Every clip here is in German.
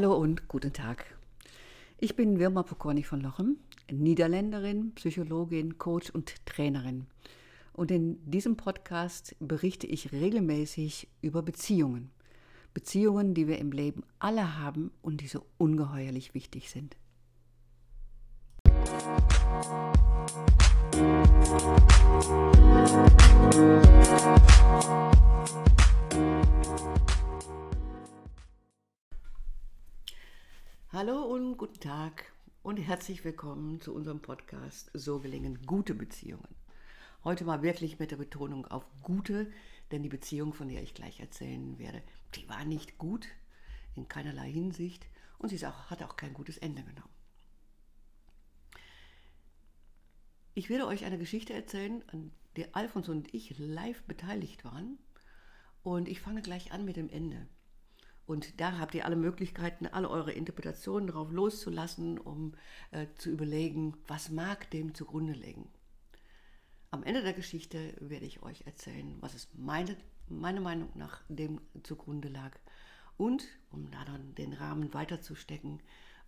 Hallo und guten Tag. Ich bin Wirma Pokorny von Lochem, Niederländerin, Psychologin, Coach und Trainerin. Und in diesem Podcast berichte ich regelmäßig über Beziehungen. Beziehungen, die wir im Leben alle haben und die so ungeheuerlich wichtig sind. Hallo und guten Tag und herzlich willkommen zu unserem Podcast So gelingen gute Beziehungen. Heute mal wirklich mit der Betonung auf gute, denn die Beziehung, von der ich gleich erzählen werde, die war nicht gut in keinerlei Hinsicht und sie auch, hat auch kein gutes Ende genommen. Ich werde euch eine Geschichte erzählen, an der Alfons und ich live beteiligt waren. Und ich fange gleich an mit dem Ende. Und da habt ihr alle Möglichkeiten, alle eure Interpretationen darauf loszulassen, um äh, zu überlegen, was mag dem zugrunde liegen. Am Ende der Geschichte werde ich euch erzählen, was es meine, meiner Meinung nach dem zugrunde lag. Und, um da dann den Rahmen weiterzustecken,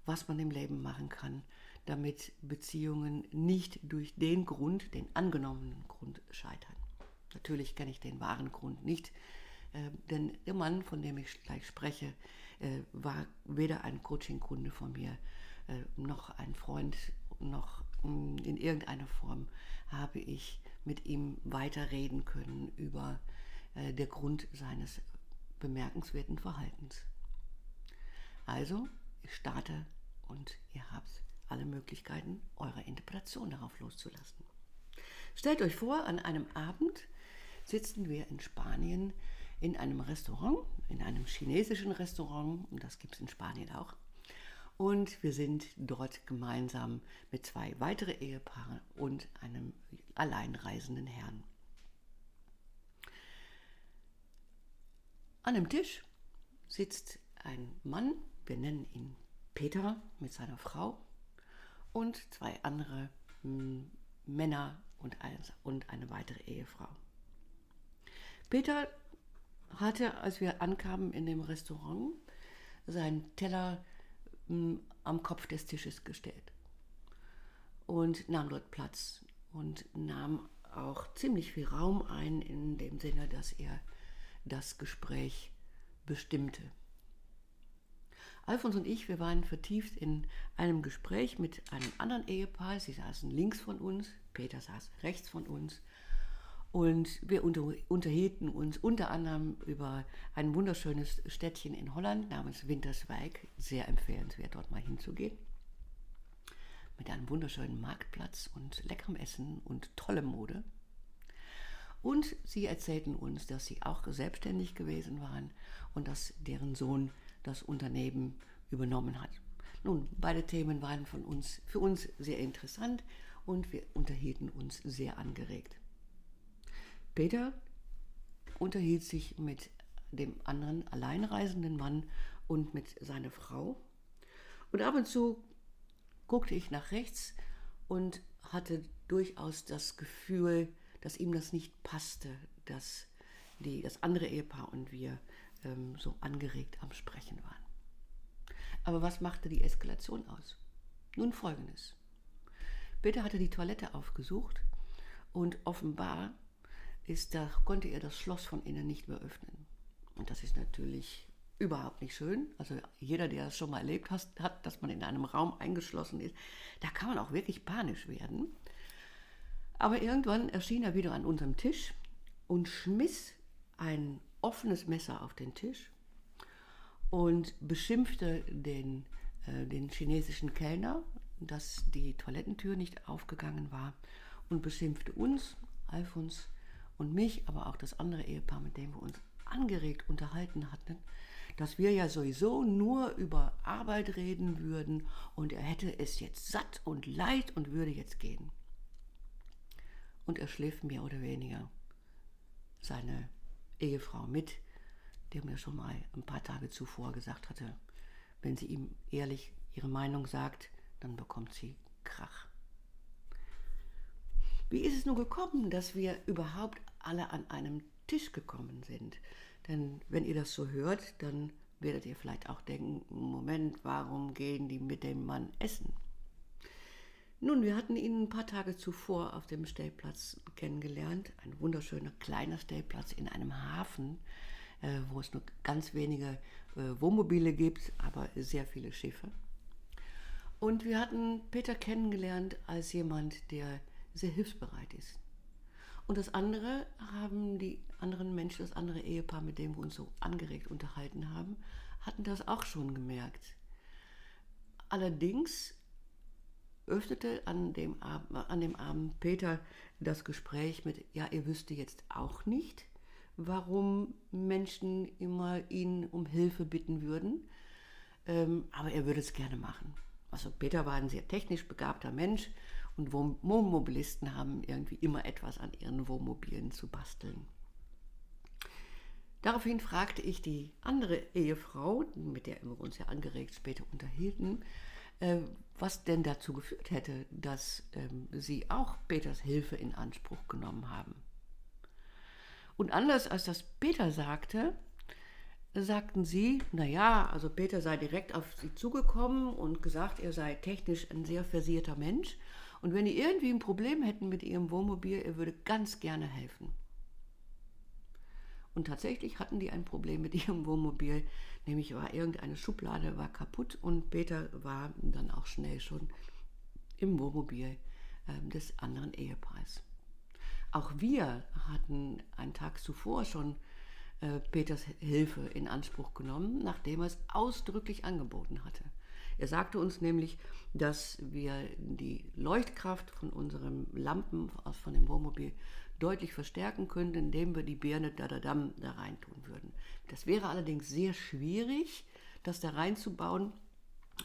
was man im Leben machen kann, damit Beziehungen nicht durch den Grund, den angenommenen Grund scheitern. Natürlich kenne ich den wahren Grund nicht, äh, denn der Mann, von dem ich gleich spreche, äh, war weder ein Coaching-Kunde von mir, äh, noch ein Freund, noch mh, mm, in irgendeiner Form habe ich mit ihm weiterreden können über äh, der Grund seines bemerkenswerten Verhaltens. Also, ich starte und ihr habt alle Möglichkeiten, eure Interpretation darauf loszulassen. Stellt euch vor, an einem Abend sitzen wir in Spanien in einem Restaurant, in einem chinesischen Restaurant, und das gibt es in Spanien auch. Und wir sind dort gemeinsam mit zwei weiteren Ehepaaren und einem alleinreisenden Herrn. An dem Tisch sitzt ein Mann, wir nennen ihn Peter mit seiner Frau und zwei andere hm, Männer und, ein, und eine weitere Ehefrau. Peter hatte, als wir ankamen in dem Restaurant, seinen Teller hm, am Kopf des Tisches gestellt und nahm dort Platz und nahm auch ziemlich viel Raum ein in dem Sinne, dass er das Gespräch bestimmte. Alfons und ich, wir waren vertieft in einem Gespräch mit einem anderen Ehepaar. Sie saßen links von uns, Peter saß rechts von uns. Und wir unter, unterhielten uns unter anderem über ein wunderschönes Städtchen in Holland namens Winterswijk. Sehr empfehlenswert, dort mal hinzugehen. Mit einem wunderschönen Marktplatz und leckerem Essen und tollem Mode. Und sie erzählten uns, dass sie auch selbstständig gewesen waren und dass deren Sohn das Unternehmen übernommen hat. Nun, beide Themen waren von uns, für uns sehr interessant und wir unterhielten uns sehr angeregt. Peter unterhielt sich mit dem anderen alleinreisenden Mann und mit seiner Frau. Und ab und zu guckte ich nach rechts und hatte durchaus das Gefühl, dass ihm das nicht passte, dass die, das andere Ehepaar und wir ähm, so angeregt am Sprechen waren. Aber was machte die Eskalation aus? Nun folgendes. Peter hatte die Toilette aufgesucht und offenbar ist da, konnte er das Schloss von innen nicht mehr öffnen. Und das ist natürlich überhaupt nicht schön. Also jeder, der das schon mal erlebt hat, hat, dass man in einem Raum eingeschlossen ist, da kann man auch wirklich panisch werden. Aber irgendwann erschien er wieder an unserem Tisch und schmiss ein offenes Messer auf den Tisch und beschimpfte den, äh, den chinesischen Kellner, dass die Toilettentür nicht aufgegangen war und beschimpfte uns, Alfons und mich, aber auch das andere Ehepaar, mit dem wir uns angeregt unterhalten hatten, dass wir ja sowieso nur über Arbeit reden würden und er hätte es jetzt satt und leid und würde jetzt gehen. Und er schläft mehr oder weniger seine Ehefrau mit, der mir schon mal ein paar Tage zuvor gesagt hatte, wenn sie ihm ehrlich ihre Meinung sagt, dann bekommt sie Krach. Wie ist es nun gekommen, dass wir überhaupt alle an einem Tisch gekommen sind? Denn wenn ihr das so hört, dann werdet ihr vielleicht auch denken, Moment, warum gehen die mit dem Mann essen? Nun, wir hatten ihn ein paar Tage zuvor auf dem Stellplatz kennengelernt. Ein wunderschöner kleiner Stellplatz in einem Hafen, äh, wo es nur ganz wenige äh, Wohnmobile gibt, aber sehr viele Schiffe. Und wir hatten Peter kennengelernt als jemand, der sehr hilfsbereit ist. Und das andere haben die anderen Menschen, das andere Ehepaar, mit dem wir uns so angeregt unterhalten haben, hatten das auch schon gemerkt. Allerdings öffnete an dem, Abend, an dem Abend Peter das Gespräch mit, ja, er wüsste jetzt auch nicht, warum Menschen immer ihn um Hilfe bitten würden, ähm, aber er würde es gerne machen. Also Peter war ein sehr technisch begabter Mensch und Wohnmobilisten haben irgendwie immer etwas an ihren Wohnmobilen zu basteln. Daraufhin fragte ich die andere Ehefrau, mit der wir uns ja angeregt später unterhielten, äh, was denn dazu geführt hätte, dass ähm, sie auch Peters Hilfe in Anspruch genommen haben. Und anders als das Peter sagte, sagten sie, naja, also Peter sei direkt auf sie zugekommen und gesagt, er sei technisch ein sehr versierter Mensch. Und wenn die irgendwie ein Problem hätten mit ihrem Wohnmobil, er würde ganz gerne helfen. Und tatsächlich hatten die ein Problem mit ihrem Wohnmobil, nämlich war irgendeine Schublade war kaputt und Peter war dann auch schnell schon im Wohnmobil äh, des anderen Ehepaars. Auch wir hatten einen Tag zuvor schon äh, Peters Hilfe in Anspruch genommen, nachdem er es ausdrücklich angeboten hatte. Er sagte uns nämlich, dass wir die Leuchtkraft von unseren Lampen von dem Wohnmobil deutlich verstärken könnten, indem wir die Birne da, da, da, da reintun würden. Das wäre allerdings sehr schwierig, das da reinzubauen,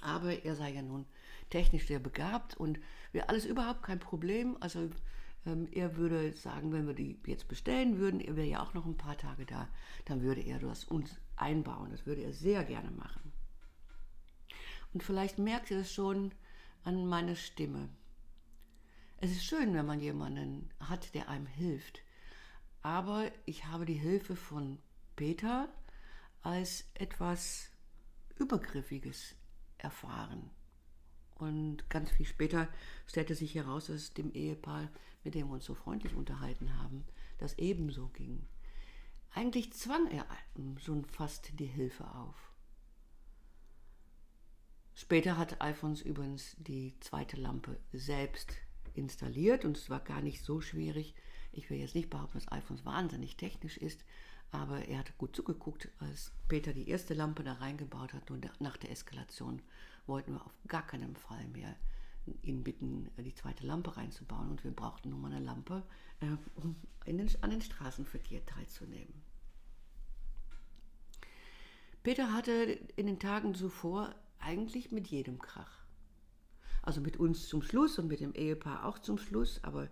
aber er sei ja nun technisch sehr begabt und wäre alles überhaupt kein Problem. Also ähm, er würde sagen, wenn wir die jetzt bestellen würden, er wäre ja auch noch ein paar Tage da, dann würde er das uns einbauen. Das würde er sehr gerne machen. Und vielleicht merkt ihr es schon an meiner Stimme. Es ist schön, wenn man jemanden hat, der einem hilft. Aber ich habe die Hilfe von Peter als etwas Übergriffiges erfahren. Und ganz viel später stellte sich heraus, dass dem Ehepaar, mit dem wir uns so freundlich unterhalten haben, das ebenso ging. Eigentlich zwang er schon fast die Hilfe auf. Später hat Alfons übrigens die zweite Lampe selbst installiert und es war gar nicht so schwierig. Ich will jetzt nicht behaupten, dass Alfons wahnsinnig technisch ist, aber er hat gut zugeguckt, als Peter die erste Lampe da reingebaut hat und nach der Eskalation wollten wir auf gar keinen Fall mehr ihn bitten, die zweite Lampe reinzubauen und wir brauchten nur mal eine Lampe, äh, um den, an den Straßenverkehr teilzunehmen. Peter hatte in den Tagen zuvor eigentlich mit jedem Krach. Also mit uns zum Schluss und mit dem Ehepaar auch zum Schluss, aber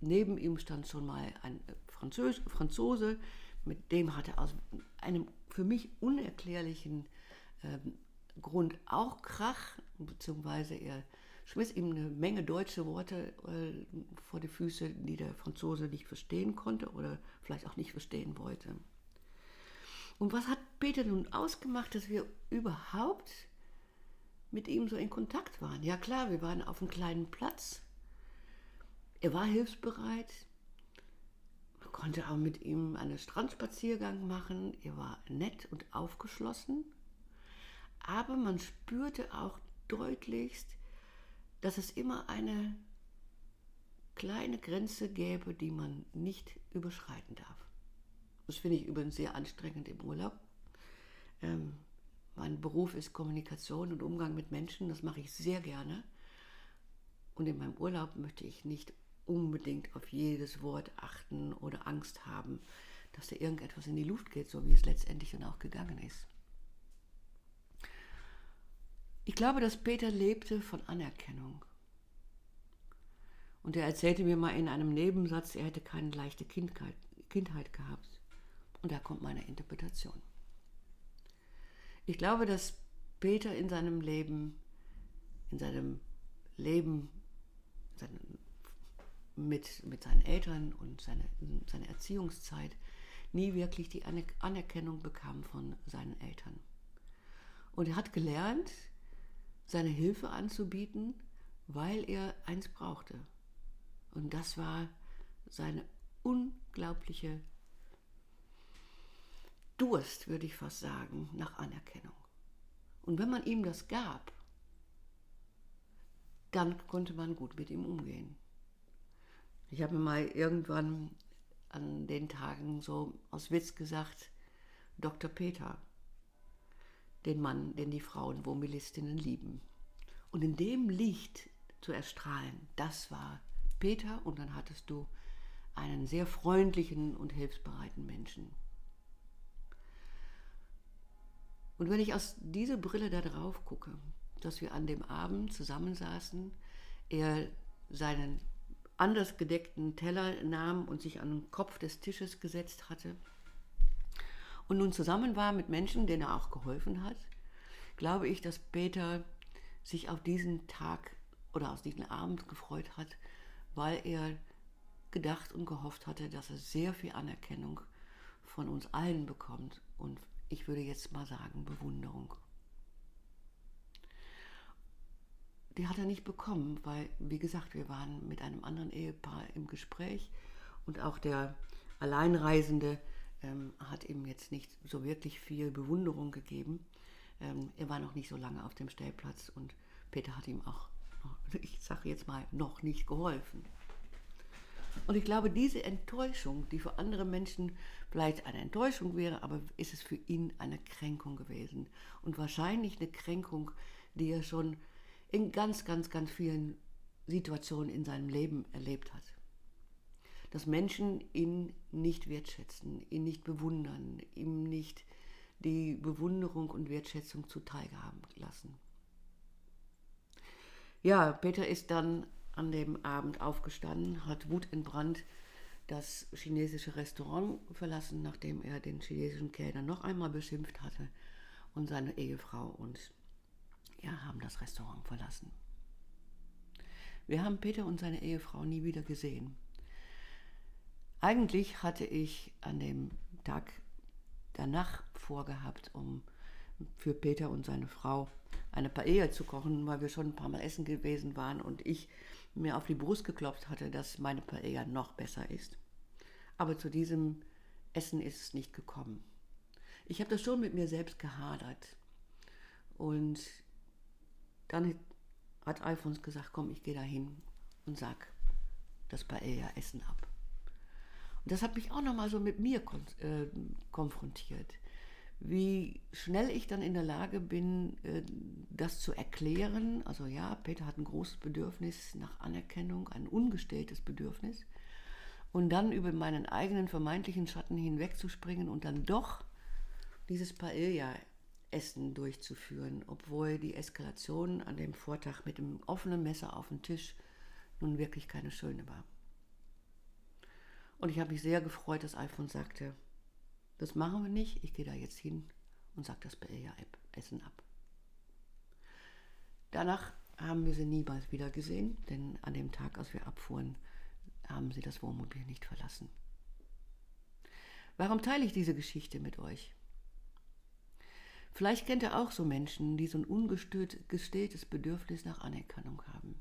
neben ihm stand schon mal ein Französ Franzose, mit dem hatte aus einem für mich unerklärlichen ähm, Grund auch Krach, beziehungsweise er schmiss ihm eine Menge deutsche Worte äh, vor die Füße, die der Franzose nicht verstehen konnte oder vielleicht auch nicht verstehen wollte. Und was hat Peter nun ausgemacht, dass wir überhaupt mit ihm so in Kontakt waren. Ja klar, wir waren auf einem kleinen Platz. Er war hilfsbereit. Man konnte auch mit ihm einen Strandspaziergang machen. Er war nett und aufgeschlossen. Aber man spürte auch deutlichst, dass es immer eine kleine Grenze gäbe, die man nicht überschreiten darf. Das finde ich übrigens sehr anstrengend im Urlaub. Ähm, mein Beruf ist Kommunikation und Umgang mit Menschen. Das mache ich sehr gerne. Und in meinem Urlaub möchte ich nicht unbedingt auf jedes Wort achten oder Angst haben, dass da irgendetwas in die Luft geht, so wie es letztendlich dann auch gegangen ist. Ich glaube, dass Peter lebte von Anerkennung. Und er erzählte mir mal in einem Nebensatz, er hätte keine leichte Kindheit, gehabt. Und da kommt meine Interpretation. Ich glaube, dass Peter in seinem Leben, in seinem Leben mit, mit seinen Eltern und seine, seine Erziehungszeit nie wirklich die Anerkennung bekam von seinen Eltern. Und er hat gelernt, seine Hilfe anzubieten, weil er eins brauchte. Und das war seine unglaubliche Durst, würde ich fast sagen, nach Anerkennung. Und wenn man ihm das gab, dann konnte man gut mit ihm umgehen. Ich habe mir mal irgendwann an den Tagen so aus Witz gesagt, Dr. Peter, den Mann, den die Frauen Womilistinnen lieben. Und in dem Licht zu erstrahlen, das war Peter und dann hattest du einen sehr freundlichen und hilfsbereiten Menschen. Und wenn ich aus dieser Brille da drauf gucke, dass wir an dem Abend zusammensaßen, er seinen anders gedeckten Teller nahm und sich an den Kopf des Tisches gesetzt hatte und nun zusammen war mit Menschen, denen er auch geholfen hat, glaube ich, dass Peter sich auf diesen Tag oder auf diesen Abend gefreut hat, weil er gedacht und gehofft hatte, dass er sehr viel Anerkennung von uns allen bekommt und ich würde jetzt mal sagen Bewunderung. die hat er nicht bekommen, weil, wie gesagt, wir waren mit einem anderen Ehepaar im Gespräch und auch der Alleinreisende ähm, hat ihm jetzt nicht so wirklich viel Bewunderung gegeben. Ähm, er war noch nicht so lange auf dem Stellplatz und Peter hat ihm auch, ich sage jetzt mal, noch nicht geholfen. Und ich glaube, diese Enttäuschung, die für andere Menschen vielleicht eine Enttäuschung wäre, aber ist es für ihn eine Kränkung gewesen. Und wahrscheinlich eine Kränkung, die er schon in ganz, ganz, ganz vielen Situationen in seinem Leben erlebt hat. Dass Menschen ihn nicht wertschätzen, ihn nicht bewundern, ihm nicht die Bewunderung und Wertschätzung zuteil haben lassen. Ja, Peter ist dann an dem Abend aufgestanden, hat wutentbrannt das chinesische Restaurant verlassen, nachdem er den chinesischen Kellner noch einmal beschimpft hatte und seine Ehefrau und ja, haben das Restaurant verlassen. Wir haben Peter und seine Ehefrau nie wieder gesehen. Eigentlich hatte ich an dem Tag danach vorgehabt, um für Peter und seine Frau eine Paella zu kochen, weil wir schon ein paar Mal essen gewesen waren und ich mir auf die Brust geklopft hatte, dass meine Paella noch besser ist. Aber zu diesem Essen ist es nicht gekommen. Ich habe das schon mit mir selbst gehadert und dann hat Alfons gesagt, komm, ich gehe da hin und sag das Paella-Essen ab. Und das hat mich auch nochmal so mit mir kon äh, konfrontiert. Wie schnell ich dann in der Lage bin, äh, das zu erklären. Also ja, Peter hat ein großes Bedürfnis nach Anerkennung, ein ungestilltes Bedürfnis. Und dann über meinen eigenen vermeintlichen Schatten hinwegzuspringen und dann doch dieses Paella Essen durchzuführen, obwohl die Eskalation an dem Vortag mit dem offenen Messer auf dem Tisch nun wirklich keine schöne war. Und ich habe mich sehr gefreut, dass Alfons sagte, das machen wir nicht, ich gehe da jetzt hin und sage das Paella-Essen ab. Danach haben wir sie niemals wieder gesehen, denn an dem Tag, als wir abfuhren, haben sie das Wohnmobil nicht verlassen. Warum teile ich diese Geschichte mit euch? Vielleicht kennt ihr auch so Menschen, die so ein ungestilltes Bedürfnis nach Anerkennung haben.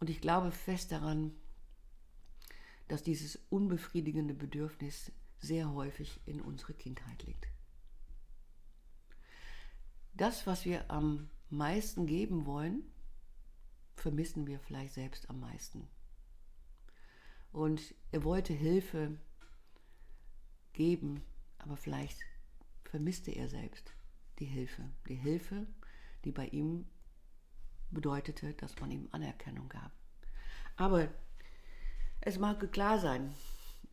Und ich glaube fest daran, dass dieses unbefriedigende Bedürfnis sehr häufig in unserer Kindheit liegt. Das, was wir am meisten geben wollen, vermissen wir vielleicht selbst am meisten. Und er wollte Hilfe geben, aber vielleicht vermisste er selbst die Hilfe. Die Hilfe, die bei ihm bedeutete, dass man ihm Anerkennung gab. Aber es mag klar sein,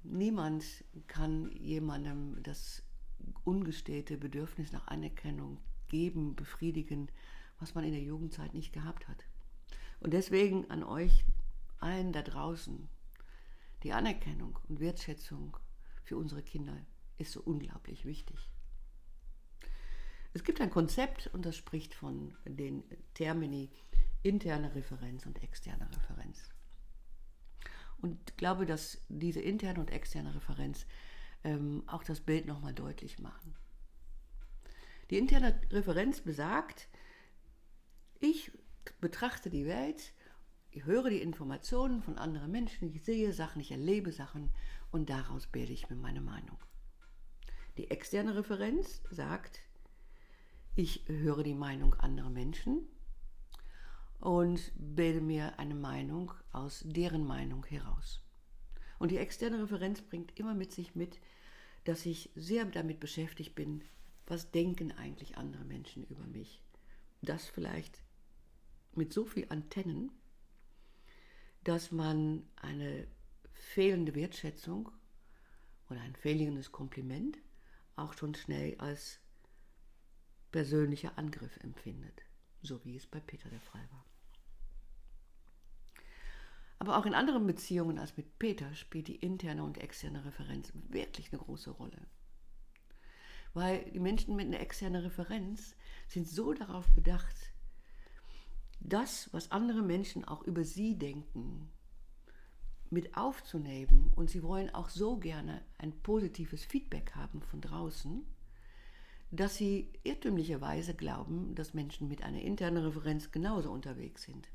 niemand kann jemandem das ungestillte Bedürfnis nach Anerkennung geben, befriedigen, was man in der Jugendzeit nicht gehabt hat. Und deswegen an euch allen da draußen, die Anerkennung und Wertschätzung für unsere Kinder ist so unglaublich wichtig. Es gibt ein Konzept und das spricht von den Termini interne Referenz und externe Referenz. Und glaube, dass diese interne und externe Referenz ähm, auch das Bild nochmal deutlich machen. Die interne Referenz besagt, ich betrachte die Welt, ich höre die Informationen von anderen Menschen, ich sehe Sachen, ich erlebe Sachen und daraus bilde ich mir meine Meinung. Die externe Referenz sagt, ich höre die Meinung anderer Menschen und bilde mir eine Meinung aus deren Meinung heraus. Und die externe Referenz bringt immer mit sich mit, dass ich sehr damit beschäftigt bin, was denken eigentlich andere Menschen über mich. Das vielleicht mit so viel Antennen, dass man eine fehlende Wertschätzung oder ein fehlendes Kompliment auch schon schnell als persönlicher Angriff empfindet, so wie es bei Peter der Fall war. Aber auch in anderen Beziehungen als mit Peter spielt die interne und externe Referenz wirklich eine große Rolle. Weil die Menschen mit einer externen Referenz sind so darauf bedacht, das, was andere Menschen auch über sie denken, mit aufzunehmen. Und sie wollen auch so gerne ein positives Feedback haben von draußen, dass sie irrtümlicherweise glauben, dass Menschen mit einer internen Referenz genauso unterwegs sind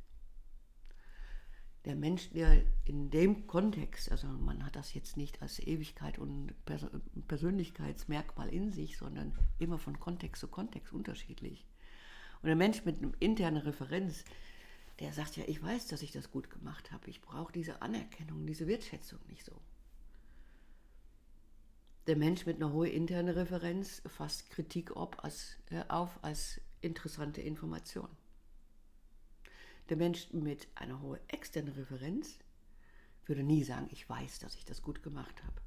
der Mensch, der in dem Kontext, also man hat das jetzt nicht als Ewigkeit und Persönlichkeitsmerkmal in sich, sondern immer von Kontext zu Kontext unterschiedlich. Und der Mensch mit einer internen Referenz, der sagt ja, ich weiß, dass ich das gut gemacht habe, ich brauche diese Anerkennung, diese Wertschätzung nicht so. Der Mensch mit einer hohen internen Referenz fasst Kritik auf als, äh, auf als interessante Information. Der Mensch mit einer hohen externen Referenz würde nie sagen, ich weiß, dass ich das gut gemacht habe.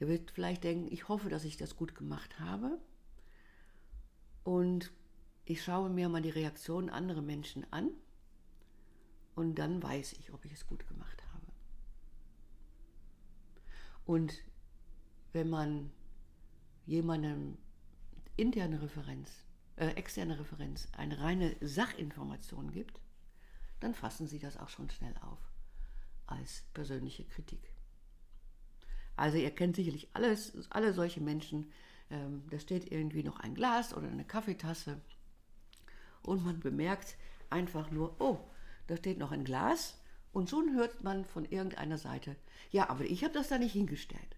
Der wird vielleicht denken, ich hoffe, dass ich das gut gemacht habe. Und ich schaue mir mal die Reaktionen anderer Menschen an und dann weiß ich, ob ich es gut gemacht habe. Und wenn man jemandem interne Referenz äh, externe Referenz eine reine Sachinformation gibt, dann fassen Sie das auch schon schnell auf als persönliche Kritik. Also ihr kennt sicherlich alles, alle solche Menschen, ähm, da steht irgendwie noch ein Glas oder eine Kaffeetasse und man bemerkt einfach nur, oh, da steht noch ein Glas und schon hört man von irgendeiner Seite, ja, aber ich habe das da nicht hingestellt.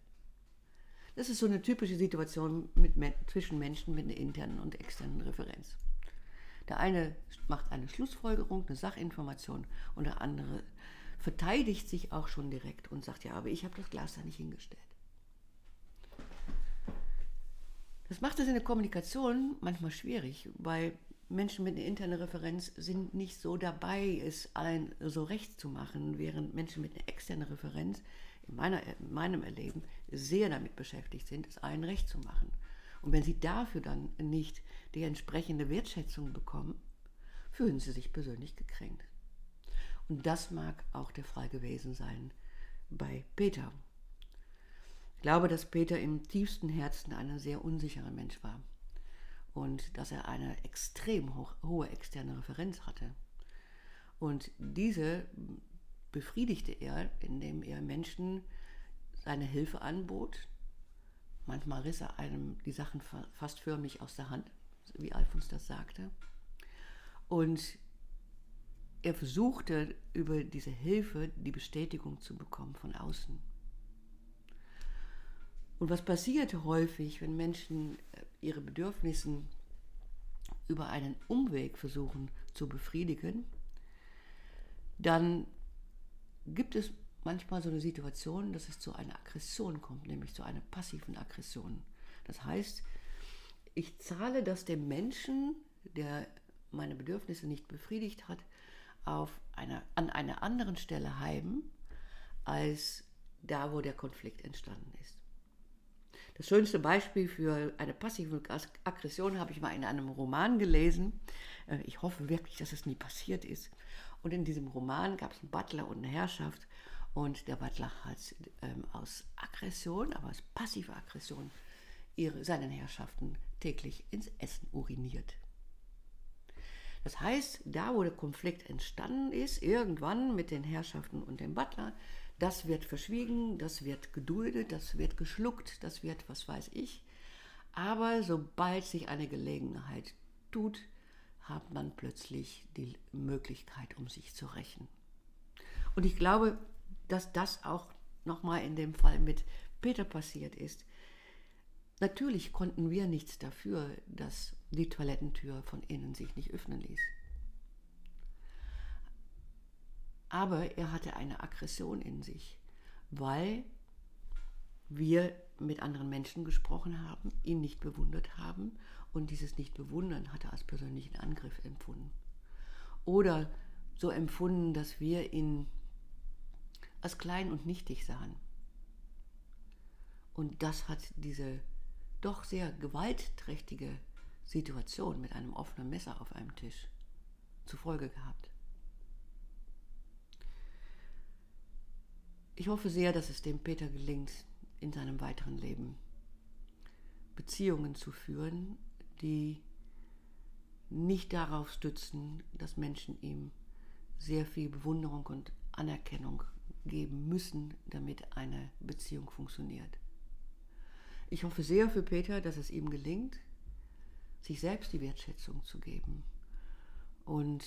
Das ist so eine typische Situation mit, zwischen Menschen mit einer internen und externen Referenz. Der eine macht eine Schlussfolgerung, eine Sachinformation und der andere verteidigt sich auch schon direkt und sagt, ja, aber ich habe das Glas da nicht hingestellt. Das macht es in der Kommunikation manchmal schwierig, weil Menschen mit einer internen Referenz sind nicht so dabei, es allen so recht zu machen, während Menschen mit einer externen Referenz in, meiner, in meinem Erleben sehr damit beschäftigt sind, es allen recht zu machen. Und wenn sie dafür dann nicht die entsprechende Wertschätzung bekommen, fühlen sie sich persönlich gekränkt. Und das mag auch der Fall gewesen sein bei Peter. Ich glaube, dass Peter im tiefsten Herzen ein sehr unsicherer Mensch war und dass er eine extrem hoch, hohe externe Referenz hatte. Und diese befriedigte er, indem er Menschen seine Hilfe anbot. Manchmal riss er einem die Sachen fast förmlich aus der Hand, wie Alfons das sagte. Und er versuchte über diese Hilfe die Bestätigung zu bekommen von außen. Und was passierte häufig, wenn Menschen äh, ihre Bedürfnisse über einen Umweg versuchen zu befriedigen, dann gibt es manchmal so eine Situation, dass es zu einer Aggression kommt, nämlich zu einer passiven Aggression. Das heißt, ich zahle das dem Menschen, der meine Bedürfnisse nicht befriedigt hat, auf eine, an einer anderen Stelle heim, als da, wo der Konflikt entstanden ist. Das schönste Beispiel für eine passive Aggression habe ich mal in einem Roman gelesen. Äh, ich hoffe wirklich, dass es nie passiert ist. Und in diesem Roman gab es einen Butler und eine Herrschaft. Und der Butler hat ähm, aus Aggression, aber aus passiver Aggression, ihre, seinen Herrschaften täglich ins Essen uriniert. Das heißt, da wo der Konflikt entstanden ist, irgendwann mit den Herrschaften und dem Butler, das wird verschwiegen, das wird geduldet, das wird geschluckt, das wird, was weiß ich. Aber sobald sich eine Gelegenheit tut, hat man plötzlich die Möglichkeit, um sich zu rächen. Und ich glaube, dass das auch nochmal in dem Fall mit Peter passiert ist. Natürlich konnten wir nichts dafür, dass die Toilettentür von innen sich nicht öffnen ließ. Aber er hatte eine Aggression in sich, weil wir mit anderen Menschen gesprochen haben, ihn nicht bewundert haben und dieses Nicht-Bewundern hat er als persönlichen Angriff empfunden. Oder so empfunden, dass wir ihn als klein und nichtig sahen. Und das hat diese doch sehr gewaltträchtige Situation mit einem offenen Messer auf einem Tisch zur Folge gehabt. Ich hoffe sehr, dass es dem Peter gelingt, in seinem weiteren Leben Beziehungen zu führen, die nicht darauf stützen, dass Menschen ihm sehr viel Bewunderung und Anerkennung geben müssen, damit eine Beziehung funktioniert. Ich hoffe sehr für Peter, dass es ihm gelingt, sich selbst die Wertschätzung zu geben und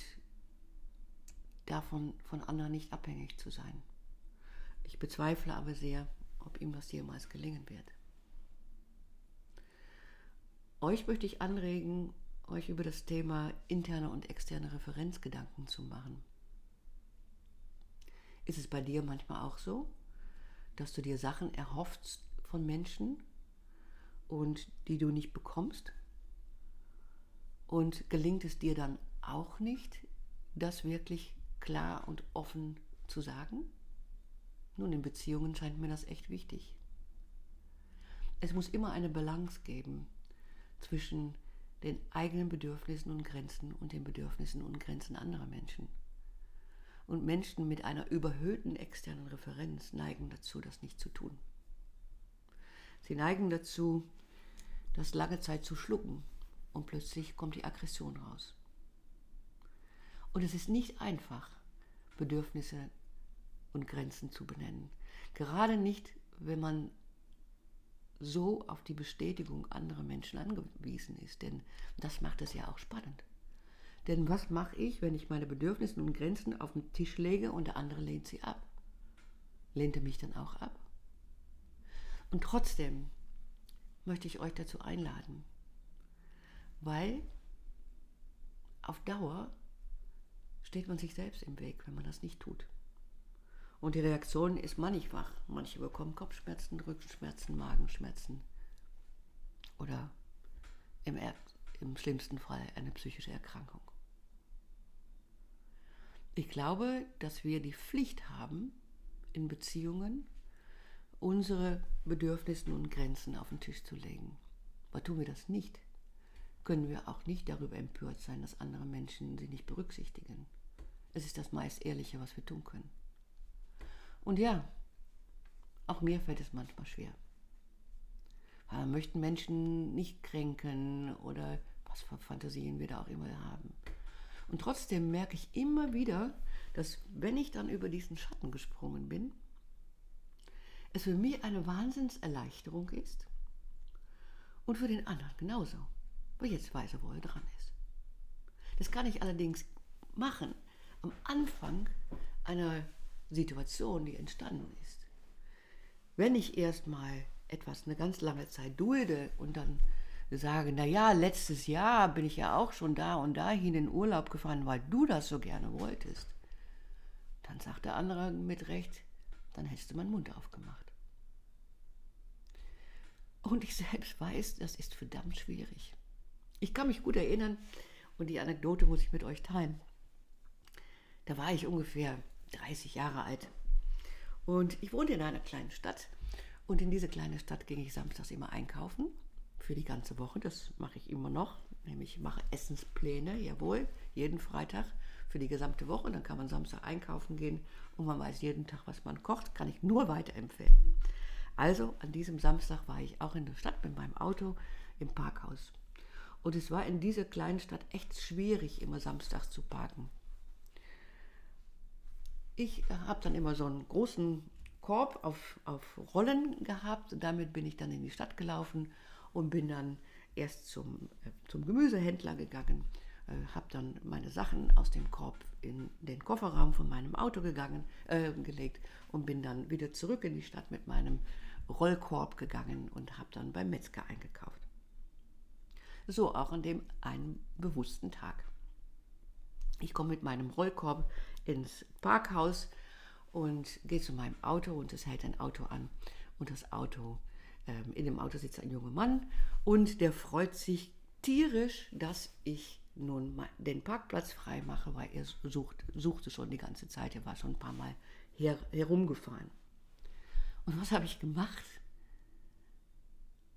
davon von anderen nicht abhängig zu sein. Ich bezweifle aber sehr, ob ihm das jemals gelingen wird. Euch möchte ich anregen, euch über das Thema interne und externe Referenz Gedanken zu machen. Ist es bei dir manchmal auch so, dass du dir Sachen erhoffst von Menschen und die du nicht bekommst? Und gelingt es dir dann auch nicht, das wirklich klar und offen zu sagen? Nun, in Beziehungen scheint mir das echt wichtig. Es muss immer eine Balance geben zwischen den eigenen Bedürfnissen und Grenzen und den Bedürfnissen und Grenzen anderer Menschen. Und Menschen mit einer überhöhten externen Referenz neigen dazu, das nicht zu tun. Sie neigen dazu, das lange Zeit zu schlucken und plötzlich kommt die Aggression raus. Und es ist nicht einfach, Bedürfnisse und Grenzen zu benennen. Gerade nicht, wenn man so auf die Bestätigung anderer Menschen angewiesen ist. Denn das macht es ja auch spannend. Denn was mache ich, wenn ich meine Bedürfnisse und Grenzen auf den Tisch lege und der andere lehnt sie ab? Lehnt er mich dann auch ab? Und trotzdem möchte ich euch dazu einladen, weil auf Dauer steht man sich selbst im Weg, wenn man das nicht tut. Und die Reaktion ist mannigfach. Manche bekommen Kopfschmerzen, Rückenschmerzen, Magenschmerzen oder im, im schlimmsten Fall eine psychische Erkrankung. Ich glaube, dass wir die Pflicht haben, in Beziehungen unsere Bedürfnisse und Grenzen auf den Tisch zu legen. Aber tun wir das nicht, können wir auch nicht darüber empört sein, dass andere Menschen sie nicht berücksichtigen. Es ist das meist Ehrliche, was wir tun können. Und ja, auch mir fällt es manchmal schwer. Wir möchten Menschen nicht kränken oder was für Fantasien wir da auch immer haben. Und trotzdem merke ich immer wieder, dass wenn ich dann über diesen Schatten gesprungen bin, es für mich eine Wahnsinnserleichterung ist und für den anderen genauso, weil jetzt weiß er, wo er dran ist. Das kann ich allerdings machen am Anfang einer Situation, die entstanden ist. Wenn ich erstmal etwas eine ganz lange Zeit dulde und dann sage, na ja, letztes Jahr bin ich ja auch schon da und dahin in Urlaub gefahren, weil du das so gerne wolltest, dann sagt der andere mit Recht, dann hättest du meinen Mund aufgemacht. Und ich selbst weiß, das ist verdammt schwierig. Ich kann mich gut erinnern, und die Anekdote muss ich mit euch teilen. Da war ich ungefähr 30 Jahre alt. Und ich wohnte in einer kleinen Stadt. Und in diese kleine Stadt ging ich samstags immer einkaufen für die ganze Woche. Das mache ich immer noch. Nämlich ich mache Essenspläne, jawohl, jeden Freitag für die gesamte Woche. Dann kann man Samstag einkaufen gehen und man weiß jeden Tag, was man kocht. Kann ich nur weiterempfehlen. Also an diesem Samstag war ich auch in der Stadt mit meinem Auto im Parkhaus. Und es war in dieser kleinen Stadt echt schwierig, immer samstags zu parken. Ich habe dann immer so einen großen Korb auf, auf Rollen gehabt. Damit bin ich dann in die Stadt gelaufen und bin dann erst zum, äh, zum Gemüsehändler gegangen, äh, habe dann meine Sachen aus dem Korb in den Kofferraum von meinem Auto gegangen, äh, gelegt und bin dann wieder zurück in die Stadt mit meinem Rollkorb gegangen und habe dann beim Metzger eingekauft. So auch an dem einen bewussten Tag. Ich komme mit meinem Rollkorb ins Parkhaus und gehe zu meinem Auto und es hält ein Auto an. Und das Auto, in dem Auto sitzt ein junger Mann und der freut sich tierisch, dass ich nun den Parkplatz frei mache, weil er sucht, suchte schon die ganze Zeit. Er war schon ein paar Mal her, herumgefahren. Und was habe ich gemacht?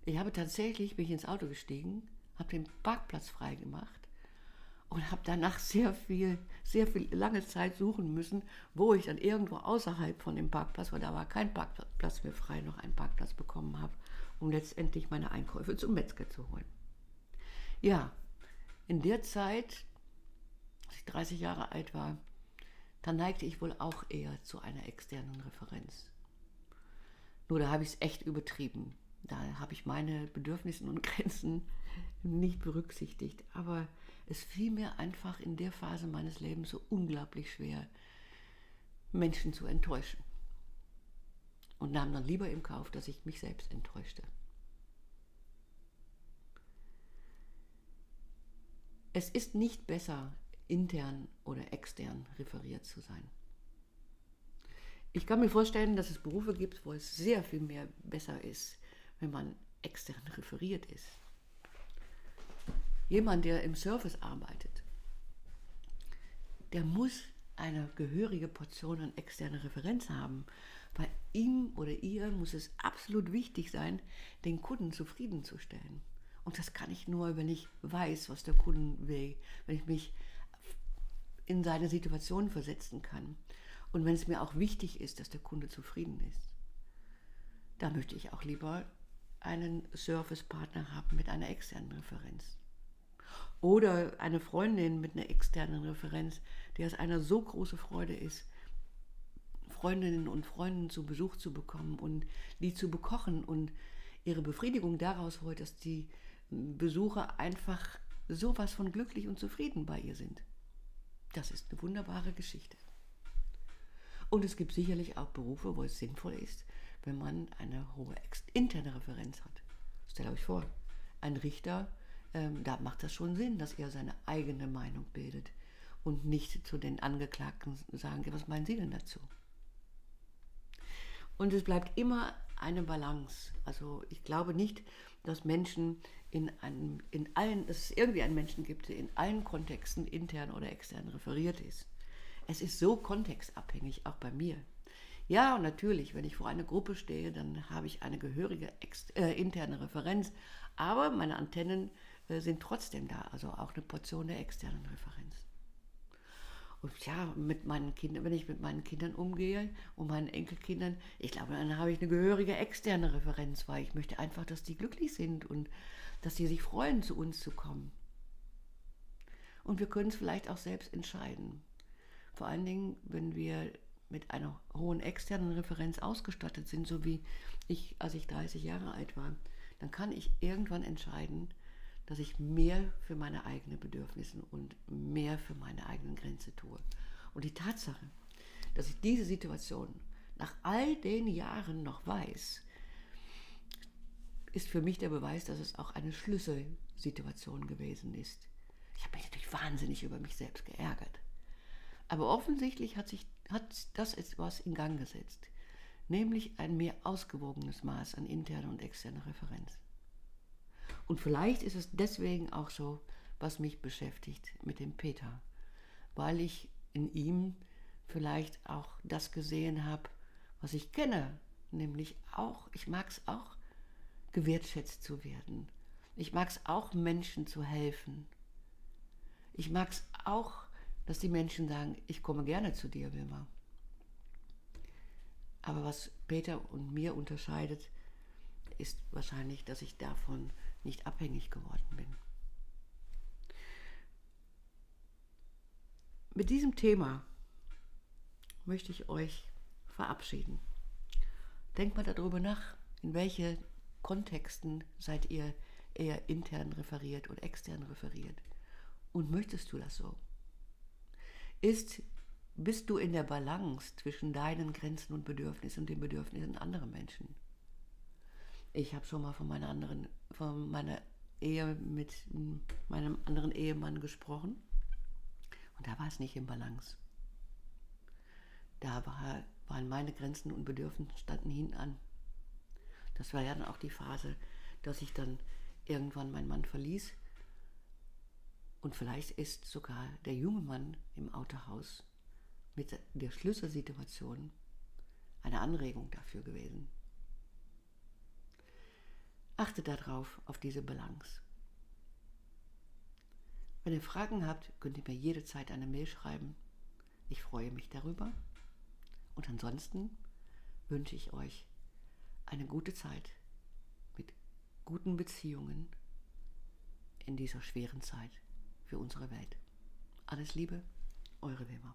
Ich habe tatsächlich, bin ich ins Auto gestiegen, habe den Parkplatz frei gemacht und habe danach sehr viel, sehr viel lange Zeit suchen müssen, wo ich dann irgendwo außerhalb von dem Parkplatz, weil da war kein Parkplatz mehr frei, noch einen Parkplatz bekommen habe, um letztendlich meine Einkäufe zum Metzger zu holen. Ja, in der Zeit, als ich 30 Jahre alt war, da neigte ich wohl auch eher zu einer externen Referenz. Nur da habe ich es echt übertrieben. Da habe ich meine Bedürfnisse und Grenzen nicht berücksichtigt. Aber es fiel mir einfach in der Phase meines Lebens so unglaublich schwer, Menschen zu enttäuschen. Und nahm dann lieber im Kauf, dass ich mich selbst enttäuschte. Es ist nicht besser, intern oder extern referiert zu sein. Ich kann mir vorstellen, dass es Berufe gibt, wo es sehr viel mehr besser ist, wenn man extern referiert ist. Jemand, der im Service arbeitet, der muss eine gehörige Portion an externer Referenz haben. Bei ihm oder ihr muss es absolut wichtig sein, den Kunden zufriedenzustellen. Und das kann ich nur, wenn ich weiß, was der Kunden will, wenn ich mich in seine Situation versetzen kann und wenn es mir auch wichtig ist, dass der Kunde zufrieden ist. Da möchte ich auch lieber einen Servicepartner haben mit einer externen Referenz. Oder eine Freundin mit einer externen Referenz, der es einer so große Freude ist, Freundinnen und Freunden zu Besuch zu bekommen und die zu bekochen und ihre Befriedigung daraus holt, dass die Besucher einfach sowas von glücklich und zufrieden bei ihr sind. Das ist eine wunderbare Geschichte. Und es gibt sicherlich auch Berufe, wo es sinnvoll ist, wenn man eine hohe interne Referenz hat. Stellt euch vor, ein Richter, ähm, da macht das schon Sinn, dass er seine eigene Meinung bildet und nicht zu den Angeklagten sagen, was meinen Sie denn dazu? Und es bleibt immer eine Balance. Also ich glaube nicht, dass Menschen in, einem, in allen, dass es irgendwie einen Menschen gibt, der in allen Kontexten intern oder extern referiert ist. Es ist so kontextabhängig, auch bei mir. Ja, und natürlich, wenn ich vor einer Gruppe stehe, dann habe ich eine gehörige äh, interne Referenz, aber meine Antennen sind trotzdem da, also auch eine Portion der externen Referenz. Und ja, mit meinen Kindern, wenn ich mit meinen Kindern umgehe und meinen Enkelkindern, ich glaube, dann habe ich eine gehörige externe Referenz, weil ich möchte einfach, dass die glücklich sind und dass sie sich freuen, zu uns zu kommen. Und wir können es vielleicht auch selbst entscheiden. Vor allen Dingen, wenn wir mit einer hohen externen Referenz ausgestattet sind, so wie ich, als ich 30 Jahre alt war, dann kann ich irgendwann entscheiden, dass ich mehr für meine eigenen Bedürfnisse und mehr für meine eigenen Grenzen tue. Und die Tatsache, dass ich diese Situation nach all den Jahren noch weiß, ist für mich der Beweis, dass es auch eine Schlüsselsituation gewesen ist. Ich habe mich natürlich wahnsinnig über mich selbst geärgert. Aber offensichtlich hat, sich, hat das etwas in Gang gesetzt, nämlich ein mehr ausgewogenes Maß an interner und externer Referenz. Und vielleicht ist es deswegen auch so, was mich beschäftigt mit dem Peter, weil ich in ihm vielleicht auch das gesehen habe, was ich kenne, nämlich auch, ich mag es auch, gewertschätzt zu werden. Ich mag es auch, Menschen zu helfen. Ich mag es auch, dass die Menschen sagen, ich komme gerne zu dir, Wilma. Aber was Peter und mir unterscheidet, ist wahrscheinlich, dass ich davon nicht abhängig geworden bin. Mit diesem Thema möchte ich euch verabschieden. Denkt mal darüber nach, in welche Kontexten seid ihr eher intern referiert oder extern referiert? Und möchtest du das so? Ist, bist du in der Balance zwischen deinen Grenzen und Bedürfnissen und den Bedürfnissen anderer Menschen? Ich habe schon mal von meiner anderen, von meiner Ehe mit meinem anderen Ehemann gesprochen und da war es nicht im Balance. Da war, waren meine Grenzen und Bedürfnisse standen hinten an. Das war ja dann auch die Phase, dass ich dann irgendwann meinen Mann verließ. Und vielleicht ist sogar der junge Mann im Autohaus mit der Schlüsselsituation eine Anregung dafür gewesen. Achte darauf, auf diese Balance. Wenn ihr Fragen habt, könnt ihr mir jederzeit eine Mail schreiben. Ich freue mich darüber. Und ansonsten wünsche ich euch eine gute Zeit mit guten Beziehungen in dieser schweren Zeit für unsere Welt. Alles Liebe, eure Weber.